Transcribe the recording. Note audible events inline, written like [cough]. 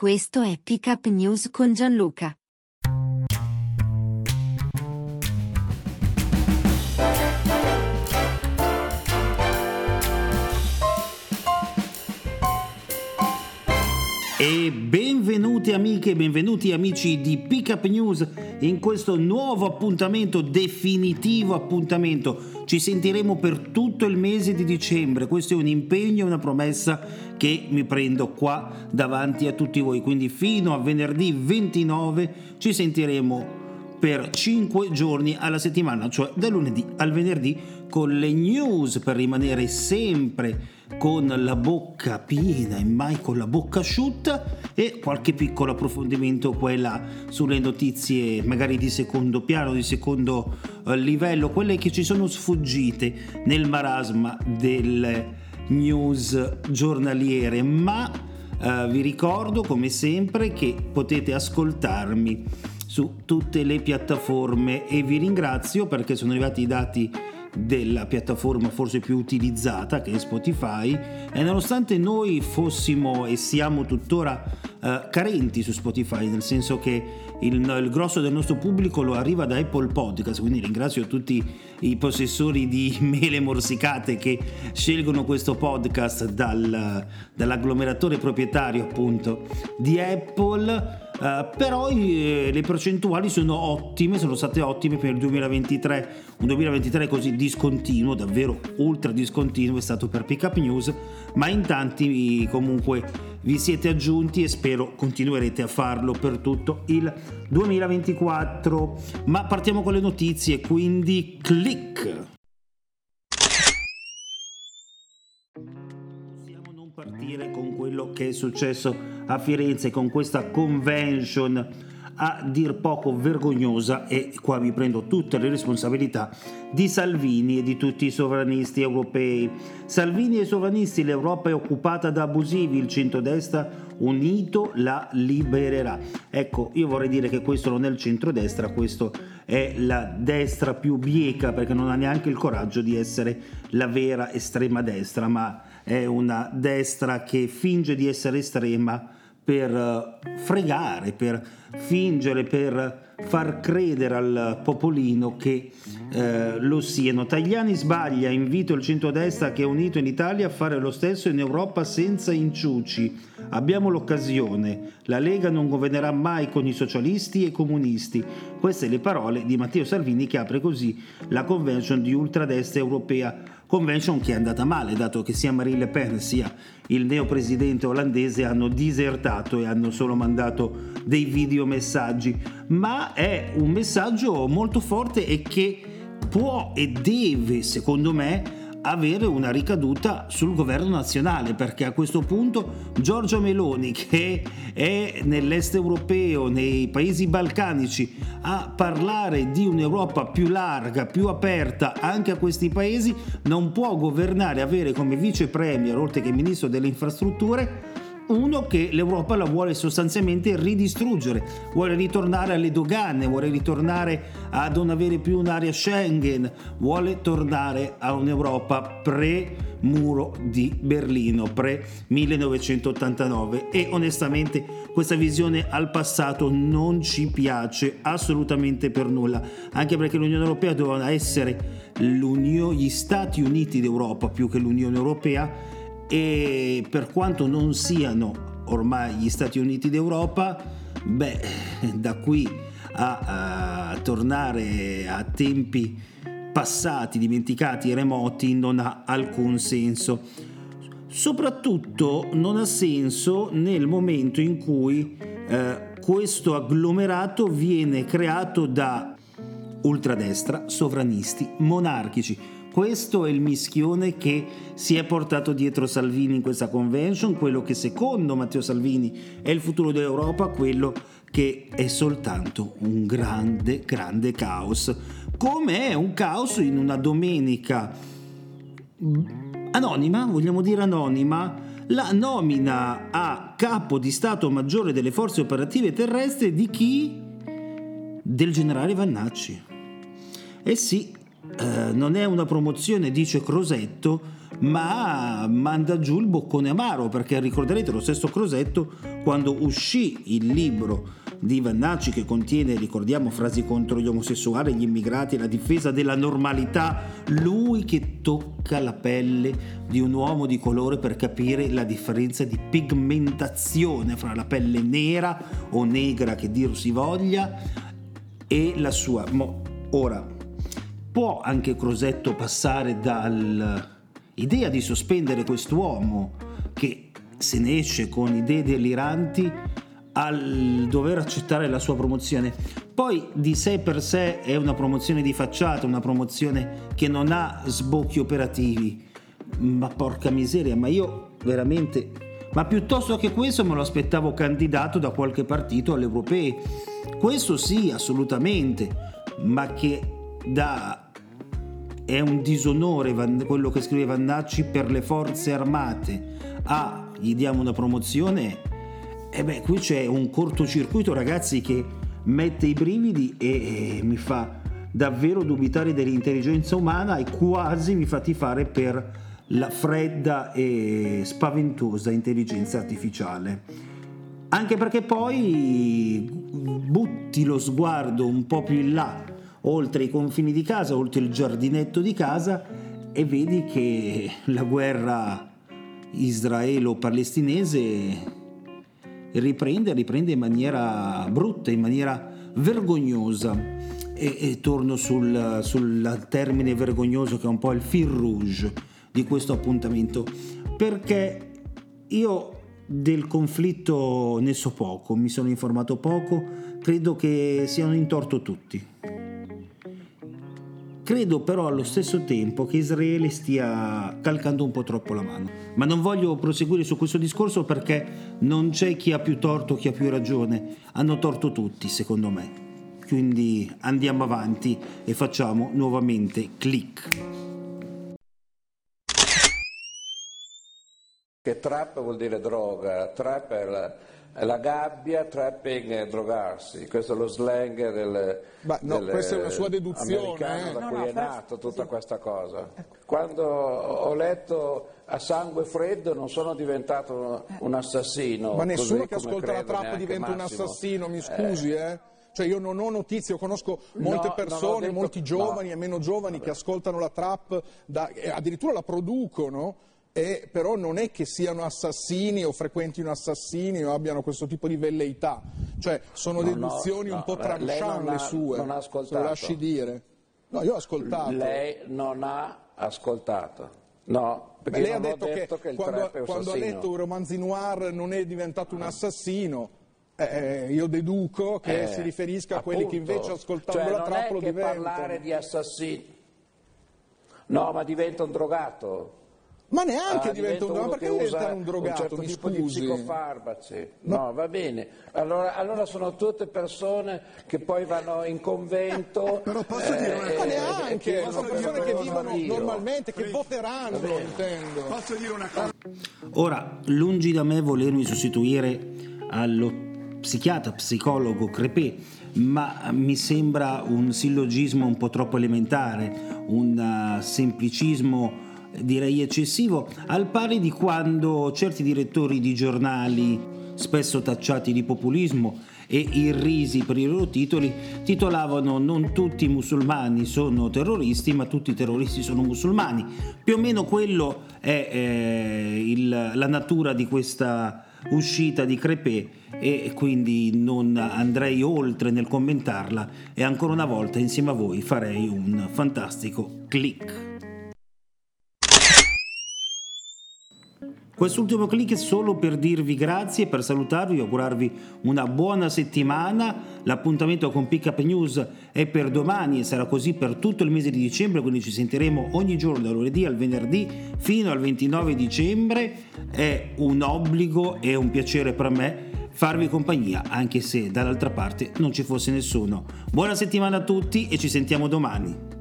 Questo è Pick Up News con Gianluca. E benvenuti amiche benvenuti amici di Pick Up News in questo nuovo appuntamento, definitivo appuntamento. Ci sentiremo per tutto il mese di dicembre, questo è un impegno, una promessa che mi prendo qua davanti a tutti voi, quindi fino a venerdì 29 ci sentiremo per 5 giorni alla settimana, cioè da lunedì al venerdì con le news per rimanere sempre con la bocca piena e mai con la bocca asciutta. E qualche piccolo approfondimento quella sulle notizie magari di secondo piano, di secondo eh, livello, quelle che ci sono sfuggite nel marasma delle news giornaliere, ma eh, vi ricordo come sempre che potete ascoltarmi su tutte le piattaforme e vi ringrazio perché sono arrivati i dati della piattaforma forse più utilizzata che è Spotify e nonostante noi fossimo e siamo tuttora uh, carenti su Spotify nel senso che il, il, grosso del nostro pubblico lo arriva da Apple Podcast quindi ringrazio tutti i possessori di [laughs] mele morsicate che scelgono questo podcast dal, dall'agglomeratore proprietario appunto di Apple Uh, però eh, le percentuali sono ottime, sono state ottime per il 2023, un 2023 così discontinuo, davvero ultra discontinuo è stato per Pickup News, ma in tanti comunque vi siete aggiunti e spero continuerete a farlo per tutto il 2024. Ma partiamo con le notizie, quindi click! Possiamo non partire con quello che è successo a Firenze con questa convention a dir poco vergognosa e qua mi prendo tutte le responsabilità di Salvini e di tutti i sovranisti europei. Salvini e i sovranisti, l'Europa è occupata da abusivi, il centrodestra unito la libererà. Ecco, io vorrei dire che questo non è il centrodestra, questo è la destra più bieca perché non ha neanche il coraggio di essere la vera estrema destra, ma è una destra che finge di essere estrema per eh, fregare, per fingere, per far credere al popolino che eh, lo siano. Tagliani sbaglia, invito il centrodestra che è unito in Italia a fare lo stesso in Europa senza inciuci. Abbiamo l'occasione. La Lega non governerà mai con i socialisti e comunisti. Queste le parole di Matteo Salvini che apre così la convention di ultradestra europea convention che è andata male, dato che sia Marine Le Pen sia il neopresidente olandese hanno disertato e hanno solo mandato dei videomessaggi, ma è un messaggio molto forte e che può e deve, secondo me, avere una ricaduta sul governo nazionale perché a questo punto Giorgio Meloni che è nell'est europeo, nei paesi balcanici a parlare di un'Europa più larga, più aperta anche a questi paesi non può governare, avere come vice premier oltre che ministro delle infrastrutture uno che l'Europa la vuole sostanzialmente ridistruggere, vuole ritornare alle dogane, vuole ritornare a non avere più un'area Schengen, vuole tornare a un'Europa pre muro di Berlino, pre 1989 e onestamente questa visione al passato non ci piace assolutamente per nulla, anche perché l'Unione Europea doveva essere gli Stati Uniti d'Europa più che l'Unione Europea e per quanto non siano ormai gli Stati Uniti d'Europa, beh, da qui a, a tornare a tempi passati, dimenticati e remoti non ha alcun senso. Soprattutto non ha senso nel momento in cui eh, questo agglomerato viene creato da ultradestra, sovranisti, monarchici questo è il mischione che si è portato dietro Salvini in questa convention, quello che secondo Matteo Salvini è il futuro dell'Europa, quello che è soltanto un grande, grande caos. Come è un caos in una domenica anonima, vogliamo dire anonima, la nomina a capo di Stato Maggiore delle Forze Operative Terrestri di chi? Del generale Vannacci. Eh sì, eh, non è una promozione, dice Crosetto, ma manda giù il boccone amaro perché ricorderete lo stesso Crosetto quando uscì il libro di Vannacci che contiene, ricordiamo, frasi contro gli omosessuali, gli immigrati, la difesa della normalità, lui che tocca la pelle di un uomo di colore per capire la differenza di pigmentazione fra la pelle nera o negra che dir si voglia e la sua. Ora, può anche Crosetto passare dall'idea di sospendere quest'uomo che se ne esce con idee deliranti al dover accettare la sua promozione. Poi di sé per sé è una promozione di facciata, una promozione che non ha sbocchi operativi. Ma porca miseria, ma io veramente... Ma piuttosto che questo me lo aspettavo candidato da qualche partito alle europee. Questo sì, assolutamente, ma che da... È un disonore quello che scrive Vannacci per le forze armate. Ah, gli diamo una promozione e beh, qui c'è un cortocircuito, ragazzi, che mette i brividi e, e mi fa davvero dubitare dell'intelligenza umana e quasi mi fa tifare per la fredda e spaventosa intelligenza artificiale. Anche perché poi butti lo sguardo un po' più in là, oltre i confini di casa, oltre il giardinetto di casa e vedi che la guerra israelo-palestinese riprende, riprende in maniera brutta, in maniera vergognosa. E, e torno sul, sul termine vergognoso che è un po' il fil rouge di questo appuntamento, perché io del conflitto ne so poco, mi sono informato poco, credo che siano in torto tutti. Credo però allo stesso tempo che Israele stia calcando un po' troppo la mano. Ma non voglio proseguire su questo discorso perché non c'è chi ha più torto, chi ha più ragione. Hanno torto tutti, secondo me. Quindi andiamo avanti e facciamo nuovamente click. Che trap vuol dire droga, trap è la la gabbia, trapping e drogarsi, questo è lo slang del, Ma no, del questa è una sua deduzione, eh? da no, cui no, è nato tutta sì. questa cosa. Quando ho letto a sangue freddo non sono diventato un assassino. Ma nessuno che ascolta la trappa diventa Massimo. un assassino, mi scusi, eh? eh? Cioè io non ho notizie, io conosco molte no, persone, detto, molti giovani no. e meno giovani Vabbè. che ascoltano la trap, da, addirittura la producono e però non è che siano assassini o frequentino assassini o abbiano questo tipo di velleità, cioè sono no, deduzioni no, un po' tranchant le sue, non ha ascoltato. lo lasci dire. No, io ho ascoltato. Lei non ha ascoltato. No, perché lei ha detto, detto, che, che quando, quando ha letto romanzi noir non è diventato un assassino. Eh, io deduco che eh, si riferisca a quelli che invece ascoltando cioè, la trappola diventano. parlare di assassini. No, ma diventa un drogato. Ma neanche ah, diventa un drogato, perché diventa un drogato? Un certo mi tipo scusi. di psicofarmaci. No. no, va bene. Allora, allora, sono tutte persone che poi vanno in convento. Però posso eh, dire una cosa? Ma neanche, sono persone che vivono Dio. normalmente, che voteranno, intendo. Posso dire una cosa? Ora, lungi da me volermi sostituire allo psichiatra, psicologo Crepè, ma mi sembra un sillogismo un po' troppo elementare, un uh, semplicismo direi eccessivo, al pari di quando certi direttori di giornali, spesso tacciati di populismo e irrisi per i loro titoli, titolavano Non tutti i musulmani sono terroristi, ma tutti i terroristi sono musulmani. Più o meno quello è eh, il, la natura di questa uscita di Crepè e quindi non andrei oltre nel commentarla e ancora una volta insieme a voi farei un fantastico click. Quest'ultimo clic è solo per dirvi grazie, per salutarvi e augurarvi una buona settimana. L'appuntamento con Pick Up News è per domani e sarà così per tutto il mese di dicembre, quindi ci sentiremo ogni giorno dal lunedì al venerdì fino al 29 dicembre. È un obbligo e un piacere per me farvi compagnia, anche se dall'altra parte non ci fosse nessuno. Buona settimana a tutti e ci sentiamo domani.